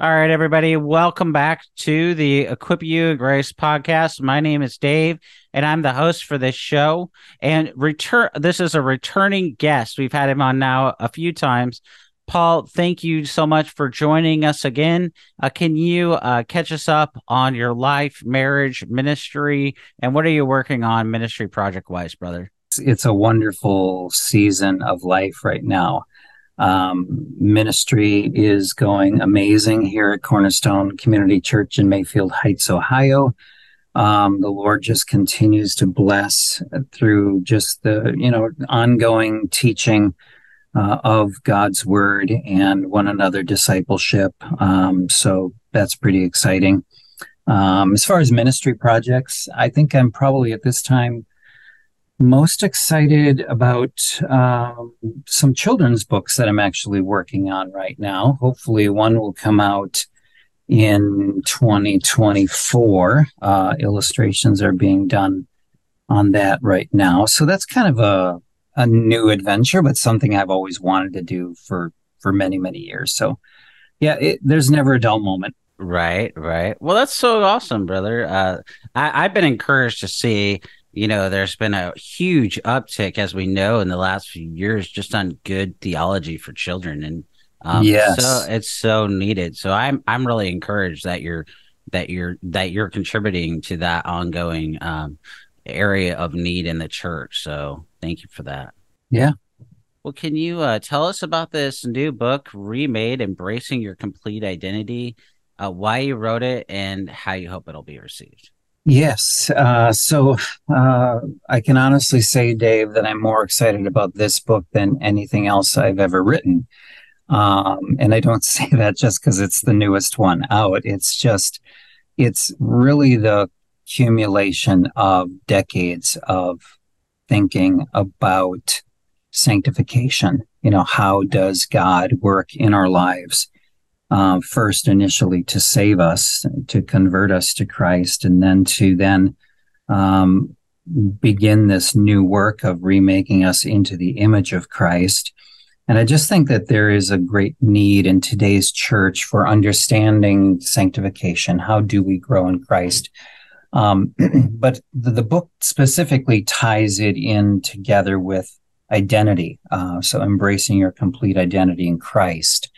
All right, everybody, welcome back to the Equip You Grace podcast. My name is Dave, and I'm the host for this show. And return, this is a returning guest. We've had him on now a few times. Paul, thank you so much for joining us again. Uh, can you uh, catch us up on your life, marriage, ministry, and what are you working on ministry project wise, brother? It's a wonderful season of life right now. Um, ministry is going amazing here at Cornerstone Community Church in Mayfield Heights, Ohio. Um, the Lord just continues to bless through just the you know ongoing teaching uh, of God's word and one another discipleship. Um, so that's pretty exciting. Um, as far as ministry projects, I think I'm probably at this time most excited about um, some children's books that I'm actually working on right now. Hopefully, one will come out in 2024. Uh, illustrations are being done on that right now. So that's kind of a, a new adventure, but something I've always wanted to do for, for many, many years. So, yeah, it, there's never a dull moment. Right, right. Well, that's so awesome, brother. Uh, I, I've been encouraged to see you know, there's been a huge uptick, as we know, in the last few years, just on good theology for children, and um, yes, so it's so needed. So I'm I'm really encouraged that you're that you're that you're contributing to that ongoing um, area of need in the church. So thank you for that. Yeah. Well, can you uh, tell us about this new book, Remade: Embracing Your Complete Identity? Uh, why you wrote it and how you hope it'll be received. Yes. Uh, so uh, I can honestly say, Dave, that I'm more excited about this book than anything else I've ever written. Um, and I don't say that just because it's the newest one out. It's just, it's really the accumulation of decades of thinking about sanctification. You know, how does God work in our lives? Uh, first initially to save us, to convert us to Christ, and then to then um, begin this new work of remaking us into the image of Christ. And I just think that there is a great need in today's church for understanding sanctification. How do we grow in Christ? Um, but the, the, book specifically ties it in together with identity. Uh, so embracing your complete identity in Christ.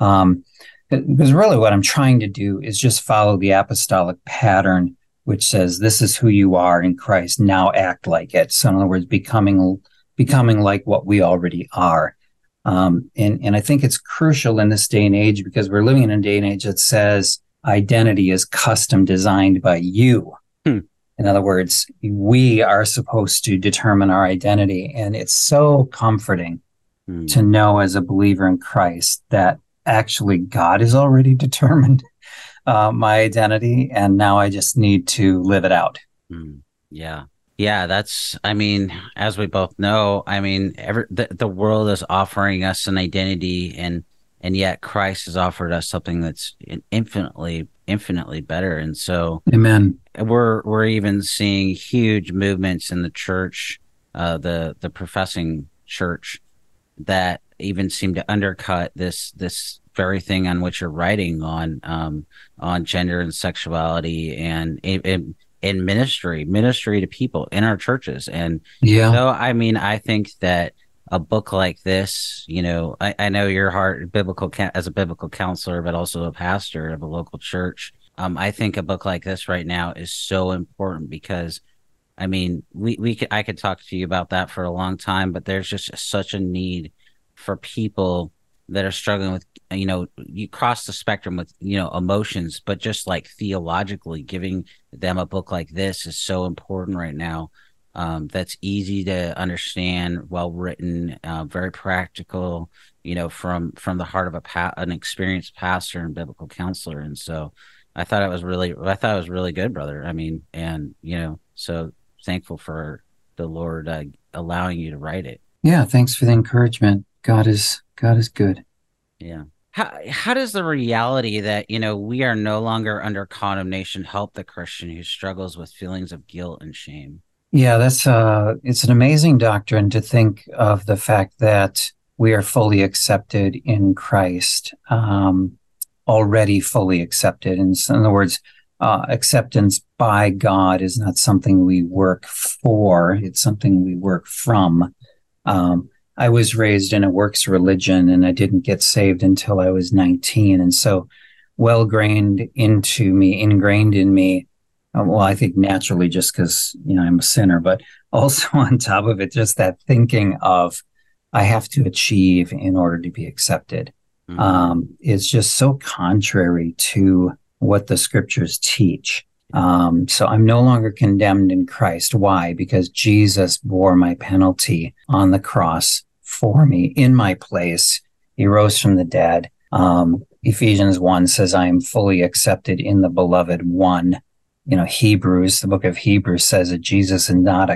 Um, because really what I'm trying to do is just follow the apostolic pattern, which says this is who you are in Christ. Now act like it. So in other words, becoming becoming like what we already are. Um, and and I think it's crucial in this day and age because we're living in a day and age that says identity is custom designed by you. Hmm. In other words, we are supposed to determine our identity, and it's so comforting hmm. to know as a believer in Christ that actually God has already determined uh, my identity, and now I just need to live it out. Mm, yeah. Yeah, that's. I mean, as we both know, I mean, every the, the world is offering us an identity, and and yet Christ has offered us something that's infinitely, infinitely better. And so, Amen. We're we're even seeing huge movements in the church, uh, the the professing church, that even seem to undercut this this very thing on which you're writing on um, on gender and sexuality and in, in ministry ministry to people in our churches. And yeah. so i mean i think that a book like this you know i, I know your heart biblical as a biblical counselor but also a pastor of a local church um, i think a book like this right now is so important because I mean, we, we could, I could talk to you about that for a long time, but there's just such a need for people that are struggling with you know you cross the spectrum with you know emotions but just like theologically giving them a book like this is so important right now um, that's easy to understand well written uh, very practical you know from from the heart of a pa- an experienced pastor and biblical counselor and so i thought it was really i thought it was really good brother i mean and you know so thankful for the Lord uh, allowing you to write it. Yeah, thanks for the encouragement. God is God is good. Yeah. How how does the reality that, you know, we are no longer under condemnation help the Christian who struggles with feelings of guilt and shame? Yeah, that's uh it's an amazing doctrine to think of the fact that we are fully accepted in Christ, um, already fully accepted. In, in other words, uh, acceptance by God is not something we work for; it's something we work from. Um, I was raised in a works religion, and I didn't get saved until I was 19, and so well grained into me, ingrained in me uh, well, I think naturally just because, you know, I'm a sinner, but also on top of it, just that thinking of I have to achieve in order to be accepted mm-hmm. um, is just so contrary to what the scriptures teach. Um, so I'm no longer condemned in Christ. Why? Because Jesus bore my penalty on the cross for me in my place. He rose from the dead. Um, Ephesians 1 says, I am fully accepted in the beloved one you know, Hebrews, the book of Hebrews says that Jesus is not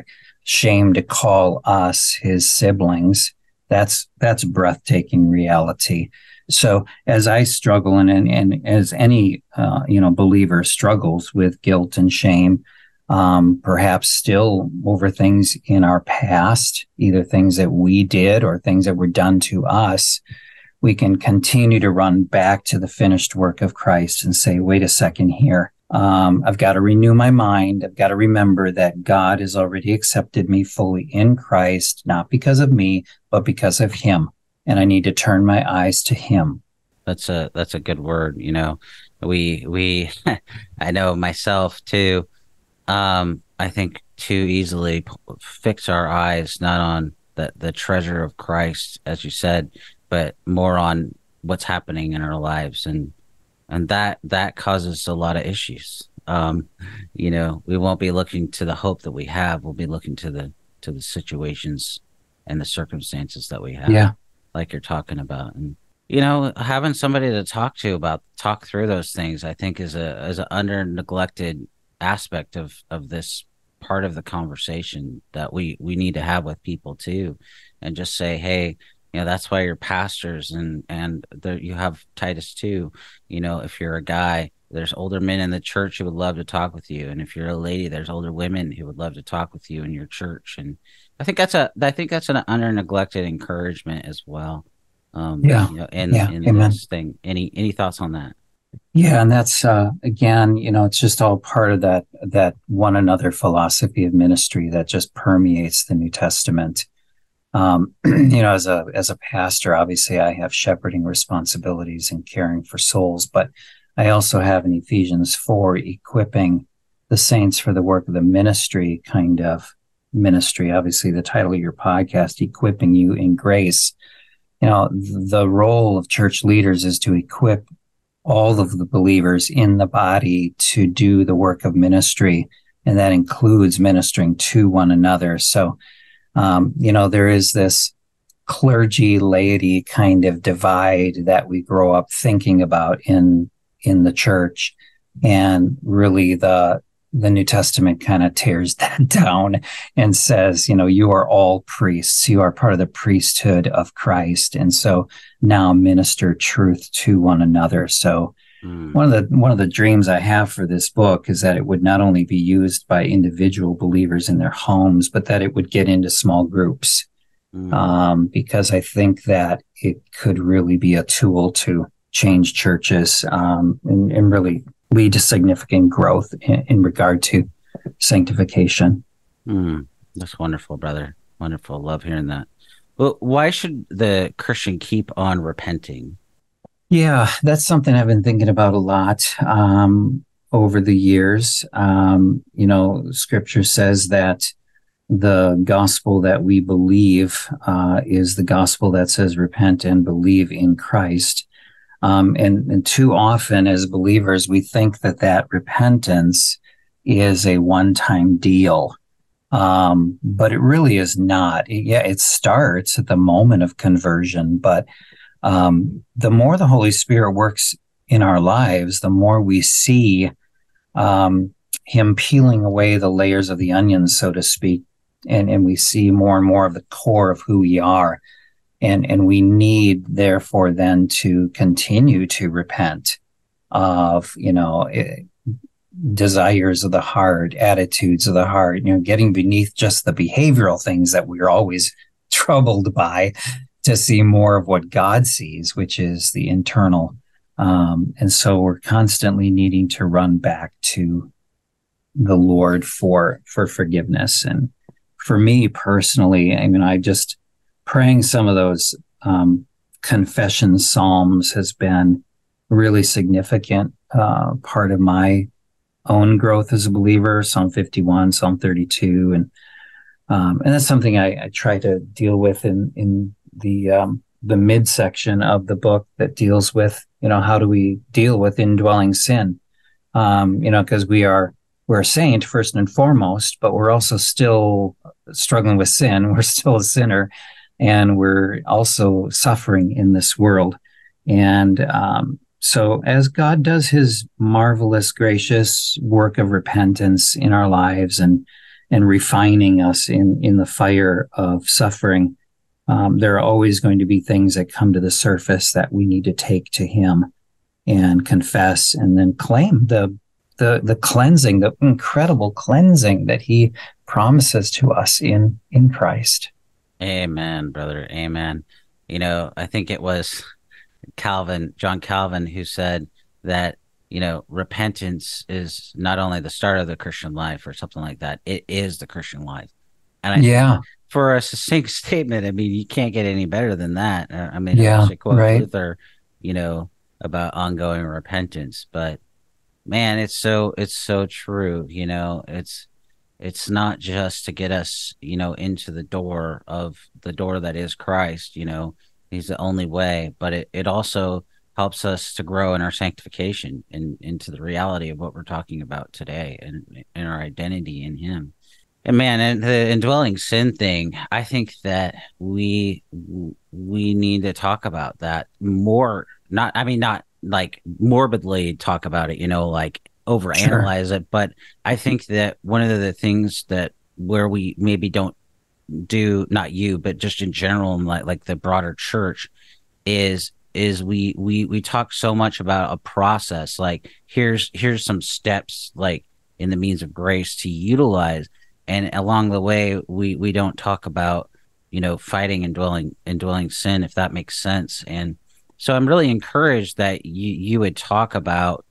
ashamed to call us his siblings. That's, that's breathtaking reality. So as I struggle and, and, and as any, uh, you know, believer struggles with guilt and shame, um, perhaps still over things in our past, either things that we did or things that were done to us, we can continue to run back to the finished work of Christ and say, wait a second here. Um, I've got to renew my mind. I've got to remember that God has already accepted me fully in Christ, not because of me, but because of Him. And I need to turn my eyes to Him. That's a that's a good word. You know, we we I know myself too. Um, I think too easily fix our eyes not on the the treasure of Christ, as you said, but more on what's happening in our lives and and that that causes a lot of issues. Um, you know, we won't be looking to the hope that we have. We'll be looking to the to the situations and the circumstances that we have. Yeah, like you're talking about, and you know, having somebody to talk to about talk through those things, I think, is a is an under neglected aspect of of this part of the conversation that we we need to have with people too, and just say, hey, you know that's why you're pastors and and there you have titus two. You know if you're a guy there's older men in the church who would love to talk with you. And if you're a lady there's older women who would love to talk with you in your church. And i think that's a i think that's an under neglected encouragement as well. Um yeah. you know, in, yeah. in Amen. this thing. Any any thoughts on that yeah and that's uh again you know it's just all part of that that one another philosophy of ministry that just permeates the new testament um, you know, as a as a pastor, obviously I have shepherding responsibilities and caring for souls, but I also have in Ephesians four equipping the saints for the work of the ministry kind of ministry. Obviously, the title of your podcast, equipping you in grace. You know, the role of church leaders is to equip all of the believers in the body to do the work of ministry, and that includes ministering to one another. So um, you know, there is this clergy laity kind of divide that we grow up thinking about in in the church and really the the new testament kind of tears that down and says you know you are all priests you are part of the priesthood of christ and so now minister truth to one another so Mm. One of the one of the dreams I have for this book is that it would not only be used by individual believers in their homes, but that it would get into small groups. Mm. Um, because I think that it could really be a tool to change churches um, and, and, really lead to significant growth in, in regard to sanctification. Mm. That's wonderful, brother. Wonderful. Love hearing that. Well, why should the Christian keep on repenting? Yeah, that's something I've been thinking about a lot um, over the years. Um, you know, scripture says that the gospel that we believe uh, is the gospel that says repent and believe in Christ. Um, and, and too often as believers, we think that that repentance is a one time deal. Um, but it really is not. It, yeah, it starts at the moment of conversion, but um, the more the Holy Spirit works in our lives, the more we see um, Him peeling away the layers of the onion, so to speak, and and we see more and more of the core of who we are and and we need therefore then to continue to repent of you know eh, desires of the heart attitudes of the heart you know getting beneath just the behavioral things that we're always troubled by to see more of what god sees which is the internal um, and so we're constantly needing to run back to the lord for for forgiveness. And for me personally i mean i just praying some of those um, confession psalms has been really significant uh, part of my own growth as a believer. Psalm 51, Psalm 32, and um, and that's something I, I, try to deal with in in the um, the midsection of the book that deals with you know how do we deal with indwelling sin, um, you know because we are we're a saint first and foremost, but we're also still struggling with sin. We're still a sinner, and we're also suffering in this world. And um, so, as God does His marvelous, gracious work of repentance in our lives and and refining us in in the fire of suffering, um, there are always going to be things that come to the surface that we need to take to Him and confess, and then claim the the the cleansing, the incredible cleansing that He promises to us in in Christ. Amen, brother. Amen. You know, I think it was Calvin, John Calvin, who said that, you know, repentance is not only the start of the Christian life or something like that, it is the Christian life. And I yeah. for a succinct statement, I mean, you can't get any better than that. Uh, I mean, yeah, I quote right. Luther, you know, about ongoing repentance, but man, it's so, it's so true. You know, it's, it's not just to get us you know into the door of the door that is christ you know he's the only way but it, it also helps us to grow in our sanctification and into the reality of what we're talking about today and in our identity in him. And man and the indwelling sin thing i think that we we need to talk about that more not i mean not like morbidly talk about it you know like overanalyze sure. it. But I think that one of the things that where we maybe don't do not you, but just in general, like like the broader church, is is we we we talk so much about a process. Like here's here's some steps like in the means of grace to utilize, and along the way we we don't talk about you know fighting indwelling and dwelling sin if that makes sense and so i'm really encouraged that you you would talk about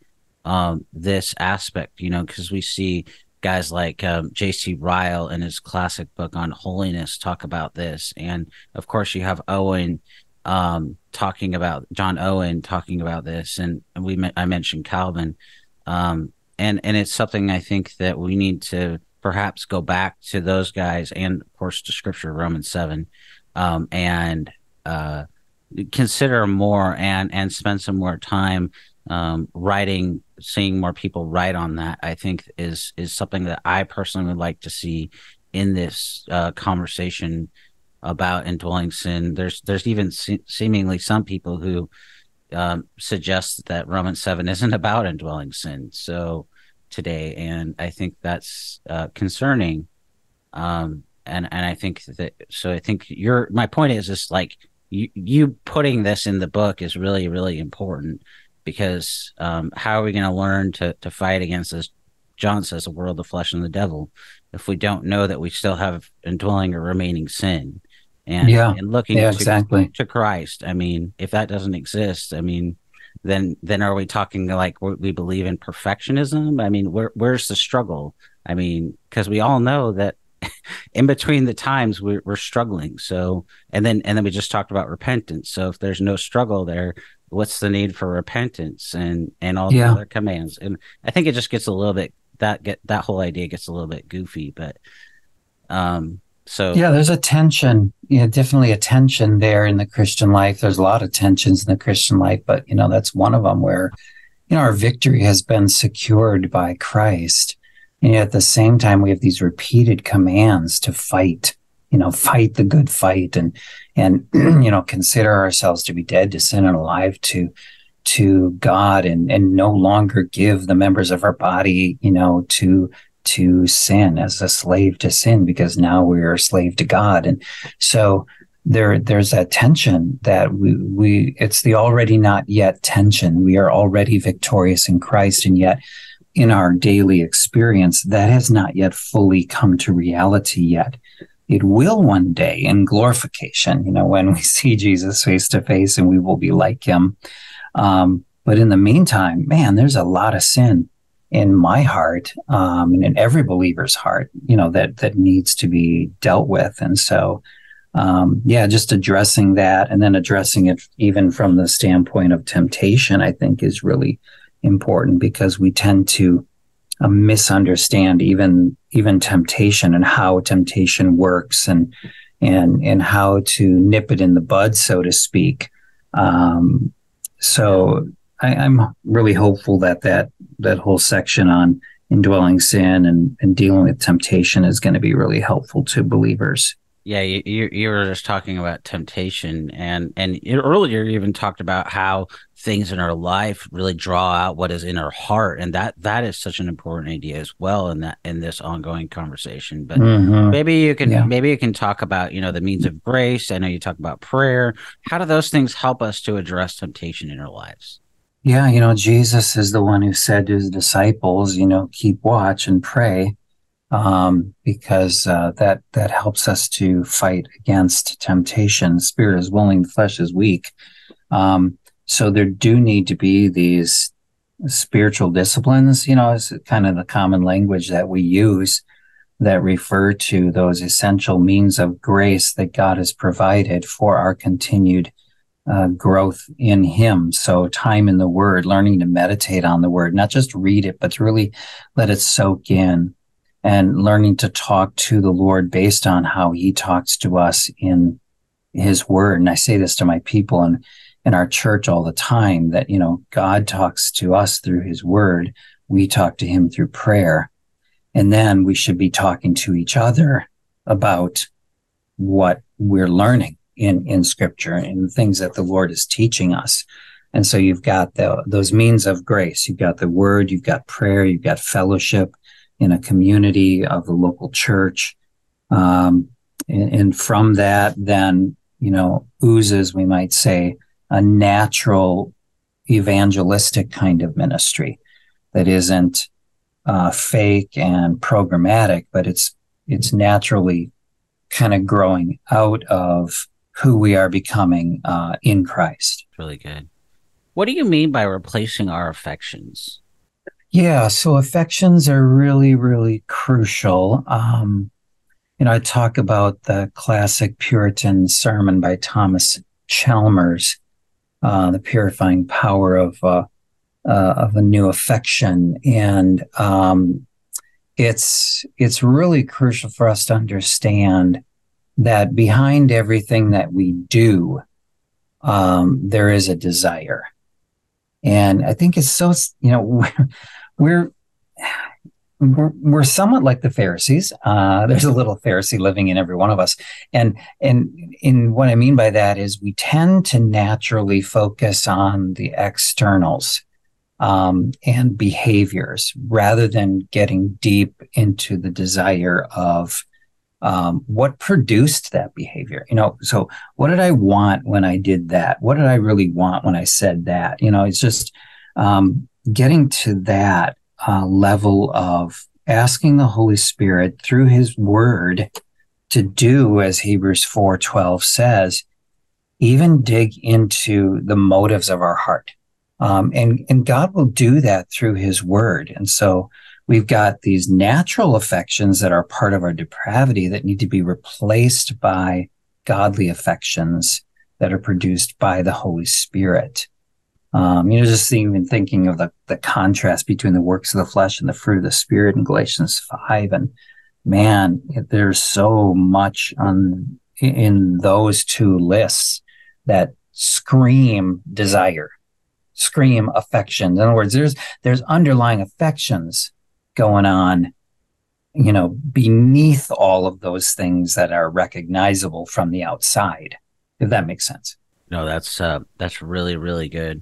um, this aspect, you know, because we see guys like um, J.C. Ryle in his classic book on holiness talk about this, and of course you have Owen um, talking about John Owen talking about this, and we I mentioned Calvin, um, and and it's something I think that we need to perhaps go back to those guys, and of course to Scripture Romans seven, um, and uh, consider more and and spend some more time um, writing, seeing more people write on that, I think is is something that I personally would like to see in this uh, conversation about indwelling sin. There's there's even se- seemingly some people who um, suggest that Romans seven isn't about indwelling sin. So today, and I think that's uh, concerning. Um, and and I think that so I think your my point is just like you you putting this in the book is really really important because um, how are we going to learn to to fight against this? John says, "The world, the flesh, and the devil." If we don't know that we still have indwelling or remaining sin, and yeah, and looking yeah, to, exactly to Christ, I mean, if that doesn't exist, I mean, then then are we talking like we believe in perfectionism? I mean, where where's the struggle? I mean, because we all know that in between the times we're, we're struggling. So, and then and then we just talked about repentance. So if there's no struggle there, what's the need for repentance and and all yeah. the other commands? And i think it just gets a little bit that get that whole idea gets a little bit goofy but um so yeah there's a tension yeah definitely a tension there in the christian life. There's a lot of tensions in the christian life but you know that's one of them where you know our victory has been secured by christ. And yet at the same time we have these repeated commands to fight you know fight the good fight and and you know consider ourselves to be dead to sin and alive to to God and and no longer give the members of our body you know to to sin, as a slave to sin, because now we are a slave to God. And so there there's that tension that we we it's the already not yet tension. We are already victorious in Christ, and yet in our daily experience, that has not yet fully come to reality yet. It will one day in glorification, you know, when we see Jesus face to face and we will be like him. Um, but in the meantime, man, there's a lot of sin in my heart um, and in every believer's heart, you know, that that needs to be dealt with. And so, um, yeah, just addressing that and then addressing it even from the standpoint of temptation, I think is really important because we tend to uh, misunderstand even even temptation and how temptation works and and and how to nip it in the bud, so to speak. Um, so I, I'm really hopeful that that that whole section on indwelling sin and, and dealing with temptation is going to be really helpful to believers. Yeah, you, you were just talking about temptation, and and earlier you even talked about how things in our life really draw out what is in our heart, and that that is such an important idea as well in that in this ongoing conversation. But mm-hmm. maybe you can yeah. maybe you can talk about you know the means of grace. I know you talk about prayer. How do those things help us to address temptation in our lives? Yeah, you know, Jesus is the one who said to his disciples, you know, keep watch and pray, um, because uh, that that helps us to fight against temptation. Spirit is willing, flesh is weak. Um, so there do need to be these spiritual disciplines. You know, it's kind of the common language that we use that refer to those essential means of grace that God has provided for our continued uh, growth in Him. So, time in the Word, learning to meditate on the Word, not just read it, but to really let it soak in and learning to talk to the Lord based on how He talks to us in His Word. And I say this to my people and in our church all the time that, you know, God talks to us through His Word. We talk to Him through prayer. And then we should be talking to each other about what we're learning in in scripture and things that the lord is teaching us and so you've got the, those means of grace you've got the word you've got prayer you've got fellowship in a community of the local church um, and, and from that then you know oozes we might say a natural evangelistic kind of ministry that isn't uh, fake and programmatic, but it's it's naturally kind of growing out of who we are becoming uh, in Christ. Really good. What do you mean by replacing our affections? Yeah, so affections are really, really crucial. Um, you know, I talk about the classic Puritan sermon by Thomas Chalmers, uh, "The Purifying Power of uh, uh, of a New Affection," and um, it's it's really crucial for us to understand that behind everything that we do, um, there is a desire. And I think it's so, you know, we're, we're, we're, somewhat like the Pharisees. Uh, there's a little Pharisee living in every one of us. And, and in what I mean by that is we tend to naturally focus on the externals. Um, and behaviors rather than getting deep into the desire of um, what produced that behavior you know so what did i want when i did that what did i really want when i said that you know it's just um, getting to that uh, level of asking the holy spirit through his word to do as hebrews 4.12 says even dig into the motives of our heart um, and and god will do that through his word and so We've got these natural affections that are part of our depravity that need to be replaced by godly affections that are produced by the Holy Spirit. Um, you know, just even thinking of the, the contrast between the works of the flesh and the fruit of the Spirit in Galatians 5. And man, there's so much on in those two lists that scream desire, scream affection. In other words, there's there's underlying affections going on, you know, beneath all of those things that are recognizable from the outside, if that makes sense. No, that's uh, that's really really good.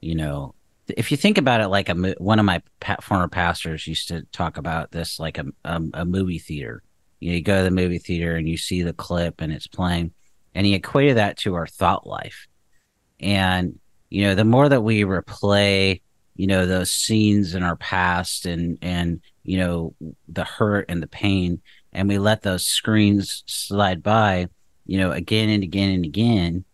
You know, if you think about it, like a one of my former pastors used to talk about this, like a, a, a movie theater. You, know, you go to the movie theater and you see the clip and it's playing, and he equated that to our thought life. And you know, the more that we replay, you know, those scenes in our past and and you know the hurt and the pain, and we let those screens slide by, you know, again and again and again,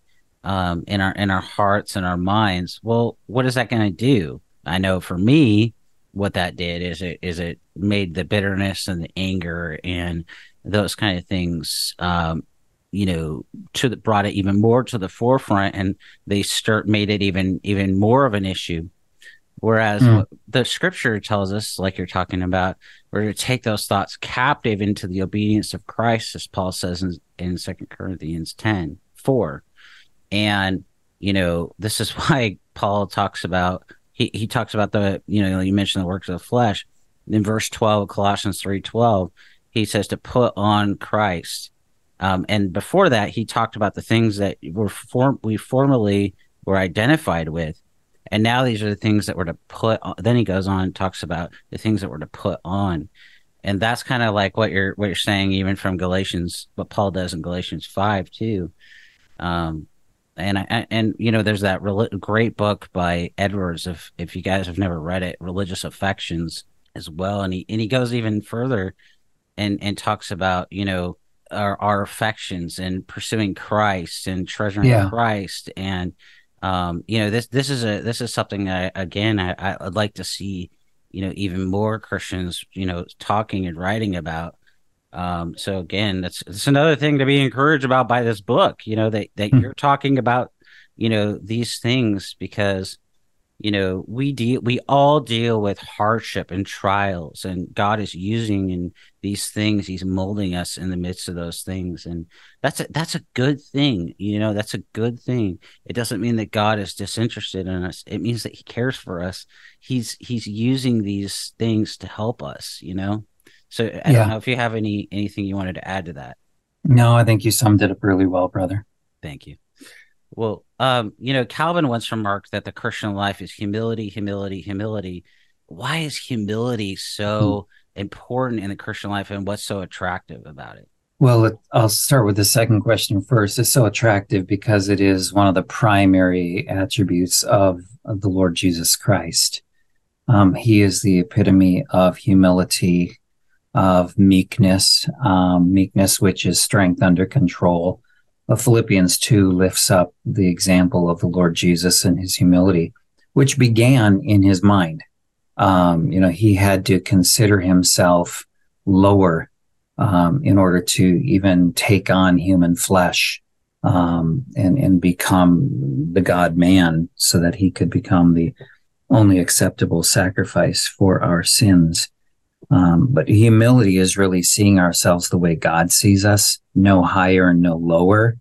um, in our in our hearts and our minds. Well, what is that going to do? I know for me, what that did is it is it made the bitterness and the anger and those kind of things um, you know to the, brought it even more to the forefront and they start made it even even more of an issue whereas mm. the scripture tells us like you're talking about we're to take those thoughts captive into the obedience of christ as paul says in, in 2 corinthians 10 4 and, you know, this is why Paul talks about, he, he talks about the, you know, you mentioned the works of the flesh. In verse 12 Colossians 3 12, he says to put on Christ. Um, and before that, he talked about the things that were form- we formerly were identified with. And now these are the things that were to put on. Then he goes on and talks about the things that were to put on. And that's kind of like what you're what you're saying, even from Galatians, what Paul does in Galatians five too. Um, and I, and you know there's that great book by Edwards if if you guys have never read it religious affections as well. And he and he goes even further and and talks about you know our our affections and pursuing Christ and treasuring yeah. Christ. And um you know this this is a this is something I again I I'd like to see you know even more Christians you know talking and writing about um, so again, that's it's another thing to be encouraged about by this book. You know that that mm-hmm. you're talking about, you know, these things because you know we deal we all deal with hardship and trials and god is using in these things he's molding us in the midst of those things and that's a that's a good thing you know that's a good thing it doesn't mean that god is disinterested in us it means that he cares for us he's he's using these things to help us you know so I yeah. don't know if you have any anything you wanted to add to that. No, I think you summed it up really well, brother. Thank you. Well, um, you know, Calvin once remarked that the Christian life is humility, humility, humility. Why is humility so hmm. important in the Christian life, and what's so attractive about it? Well, I'll start with the second question first. It's so attractive because it is one of the primary attributes of, of the Lord Jesus Christ. Um, he is the epitome of humility of meekness, um, meekness, which is strength under control. But Philippians 2 lifts up the example of the Lord Jesus and his humility, which began in his mind. Um, you know, he had to consider himself lower um, in order to even take on human flesh um, and, and become the God man so that he could become the only acceptable sacrifice for our sins. Um, but humility is really seeing ourselves the way God sees us, no higher and no lower.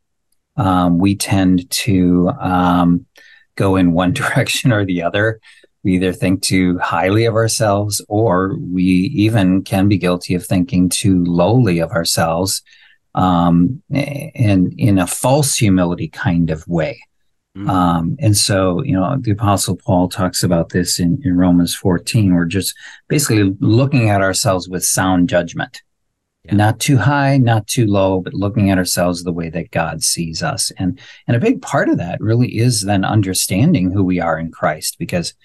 Um, we tend to um, go in one direction or the other. We either think too highly of ourselves, or we even can be guilty of thinking too lowly of ourselves, um, and in a false humility kind of way. Mm-hmm. Um, and so, you know, the apostle Paul talks about this in, in Romans 14. We're just basically looking at ourselves with sound judgment, yeah. not too high, not too low, but looking at ourselves the way that God sees us. And, and a big part of that really is then understanding who we are in Christ, because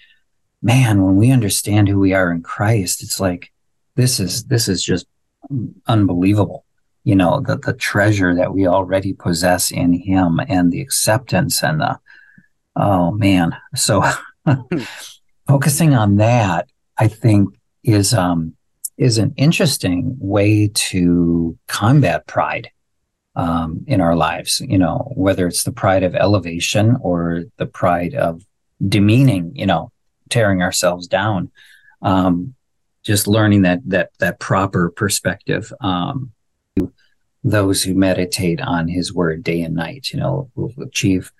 man, when we understand who we are in Christ, it's like, this is, this is just unbelievable you know the the treasure that we already possess in him and the acceptance and the oh man. So focusing on that i think is um is an interesting way to combat pride um, in our lives you know whether it's the pride of elevation or the pride of demeaning you know tearing ourselves down um, just learning that that that proper perspective um, those who meditate on his word day and night, you know, will achieve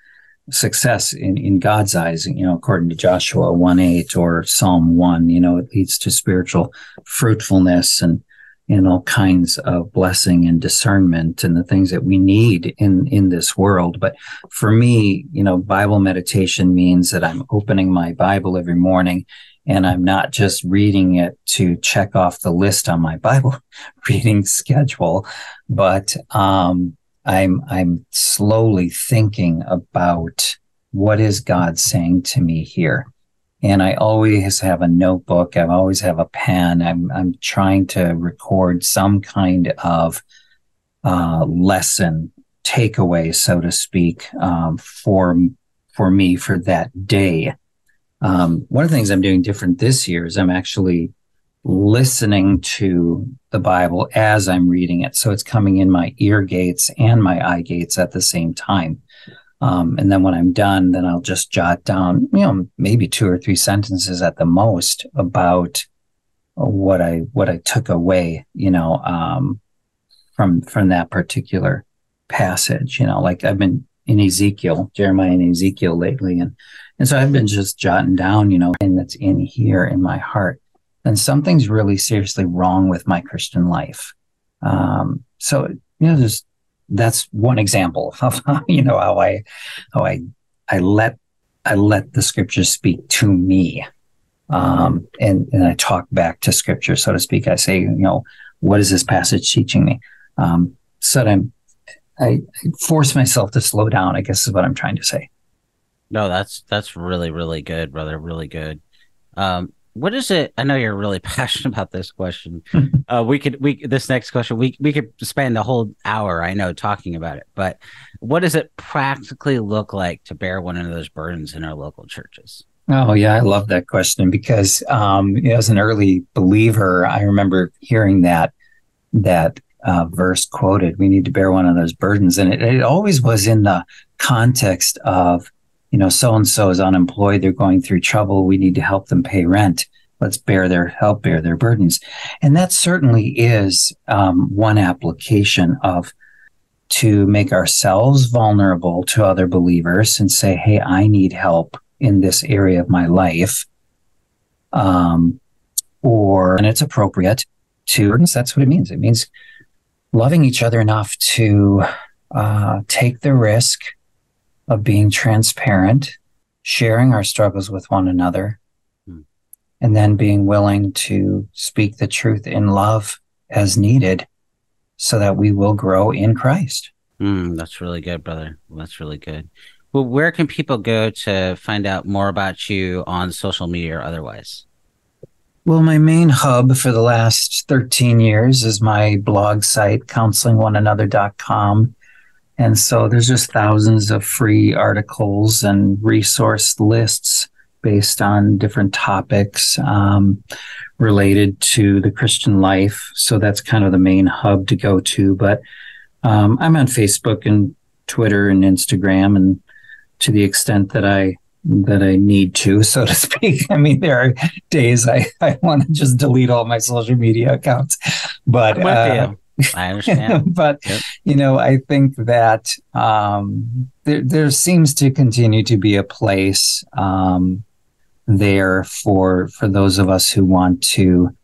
success in, in God's eyes, you know, according to Joshua 1 8 or Psalm 1, you know, it leads to spiritual fruitfulness and, and all kinds of blessing and discernment and the things that we need in in this world. But for me you know bible meditation means that i'm opening my bible every morning and i'm not just reading it to check off the list on my bible reading schedule but um, i'm i'm slowly thinking about what is god saying to me here and I always have a notebook. I always have a pen. I'm I'm trying to record some kind of uh, lesson takeaway, so to speak, um, for for me for that day. Um, one of the things I'm doing different this year is I'm actually listening to the Bible as I'm reading it, so it's coming in my ear gates and my eye gates at the same time. Um, and then when I'm done, then I'll just jot down, you know, maybe two or three sentences at the most about what I what I took away, you know, um, from from that particular passage. You know, like I've been in Ezekiel, Jeremiah and Ezekiel lately, and and so I've been just jotting down, you know, and that's in here in my heart. And something's really seriously wrong with my Christian life. Um, so you know, just that's one example of you know how I how I I let I let the scriptures speak to me. Um, and, and I talk back to scripture, so to speak. I say, you know, what is this passage teaching me? Um, so that I'm, I, I force myself to slow down, I guess is what I'm trying to say. No, that's, that's really, really good, brother. Really good. Um, what is it? I know you're really passionate about this question. uh, we could we this next question we we could spend a whole hour I know talking about it. But what does it practically look like to bear one of those burdens in our local churches? Oh yeah, I love that question because um, as an early believer, I remember hearing that that uh, verse quoted. We need to bear one of those burdens, and it, it always was in the context of you know, so and so is unemployed, they're going through trouble, we need to help them pay rent. Let's bear their help, bear their burdens. And that certainly is um, one application of to make ourselves vulnerable to other believers and say, hey, I need help in this area of my life. Um, or, and it's appropriate to, that's what it means. It means loving each other enough to uh, take the risk of being transparent, sharing our struggles with one another, hmm. and then being willing to speak the truth in love as needed so that we will grow in Christ. Mm, that's really good, brother. That's really good. Well, where can people go to find out more about you on social media or otherwise? Well, my main hub for the last 13 years is my blog site, counselingoneanother.com. And so there's just thousands of free articles and resource lists based on different topics um, related to the Christian life. So that's kind of the main hub to go to. But um, I'm on Facebook and Twitter and Instagram, and to the extent that I that I need to, so to speak. I mean, there are days I, I want to just delete all my social media accounts, but uh, I understand. but yep. you know, I think that um, there there seems to continue to be a place um, there for for those of us who want to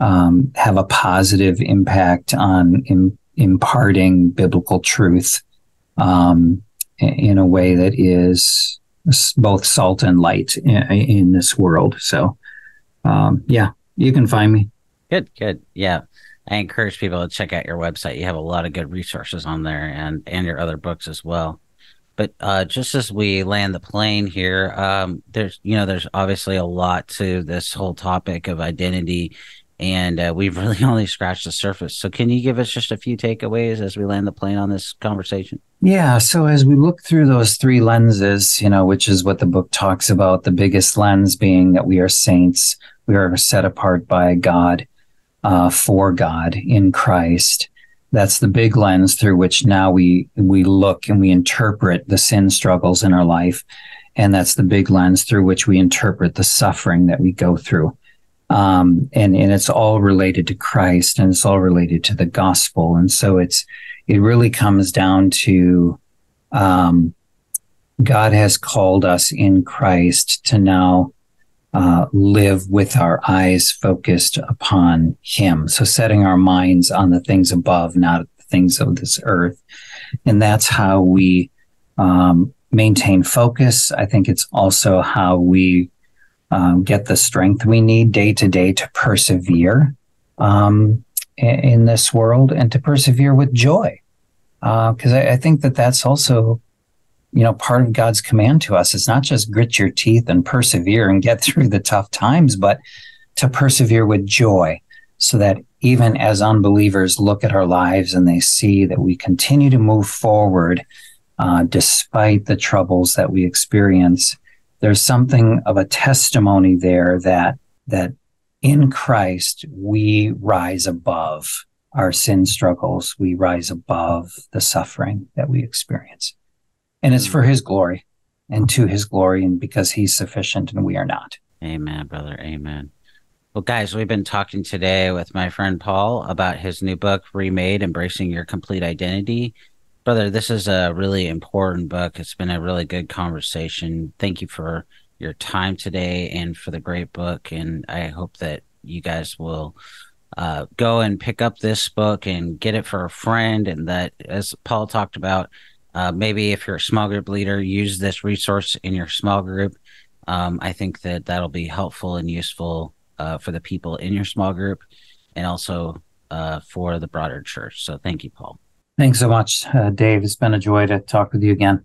um, have a positive impact on in, imparting biblical truth um, in a way that is both salt and light in, in this world. So, um, yeah, you can find me. Good, good, yeah. I encourage people to check out your website. You have a lot of good resources on there and and your other books as well. But uh, just as we land the plane here, um, there's you know there's obviously a lot to this whole topic of identity, and uh, we've really only scratched the surface. So can you give us just a few takeaways as we land the plane on this conversation? Yeah. So as we look through those three lenses, you know, which is what the book talks about, the biggest lens being that we are saints, we are set apart by God uh, for God in Christ. That's the big lens through which now we we look and we interpret the sin struggles in our life, and that's the big lens through which we interpret the suffering that we go through. Um, and and it's all related to Christ and it's all related to the gospel. And so it's it really comes down to um, God has called us in Christ to now uh, live with our eyes focused upon Him. So setting our minds on the things above, not the things of this earth. And that's how we um, maintain focus. I think it's also how we um, get the strength we need day to day to persevere um, in, this world and to persevere with joy. Because uh, I, I think that that's also you know, part of God's command to us is not just grit your teeth and persevere and get through the tough times, but to persevere with joy so that even as unbelievers look at our lives and they see that we continue to move forward uh, despite the troubles that we experience, there's something of a testimony there that that in Christ we rise above our sin struggles, we rise above the suffering that we experience and it's for his glory and to his glory and because he's sufficient and we are not. Amen, brother. Amen. Well, guys, we've been talking today with my friend Paul about his new book, Remade Embracing Your Complete Identity. Brother, this is a really important book. It's been a really good conversation. Thank you for your time today and for the great book. And I hope that you guys will uh, go and pick up this book and get it for a friend. And that, as Paul talked about, uh, maybe if you're a small group leader, use this resource in your small group. Um, I think that that'll be helpful and useful uh, for the people in your small group and also uh, for the broader church. So thank you, Paul. Thanks so much, uh, Dave. It's been a joy to talk with you again.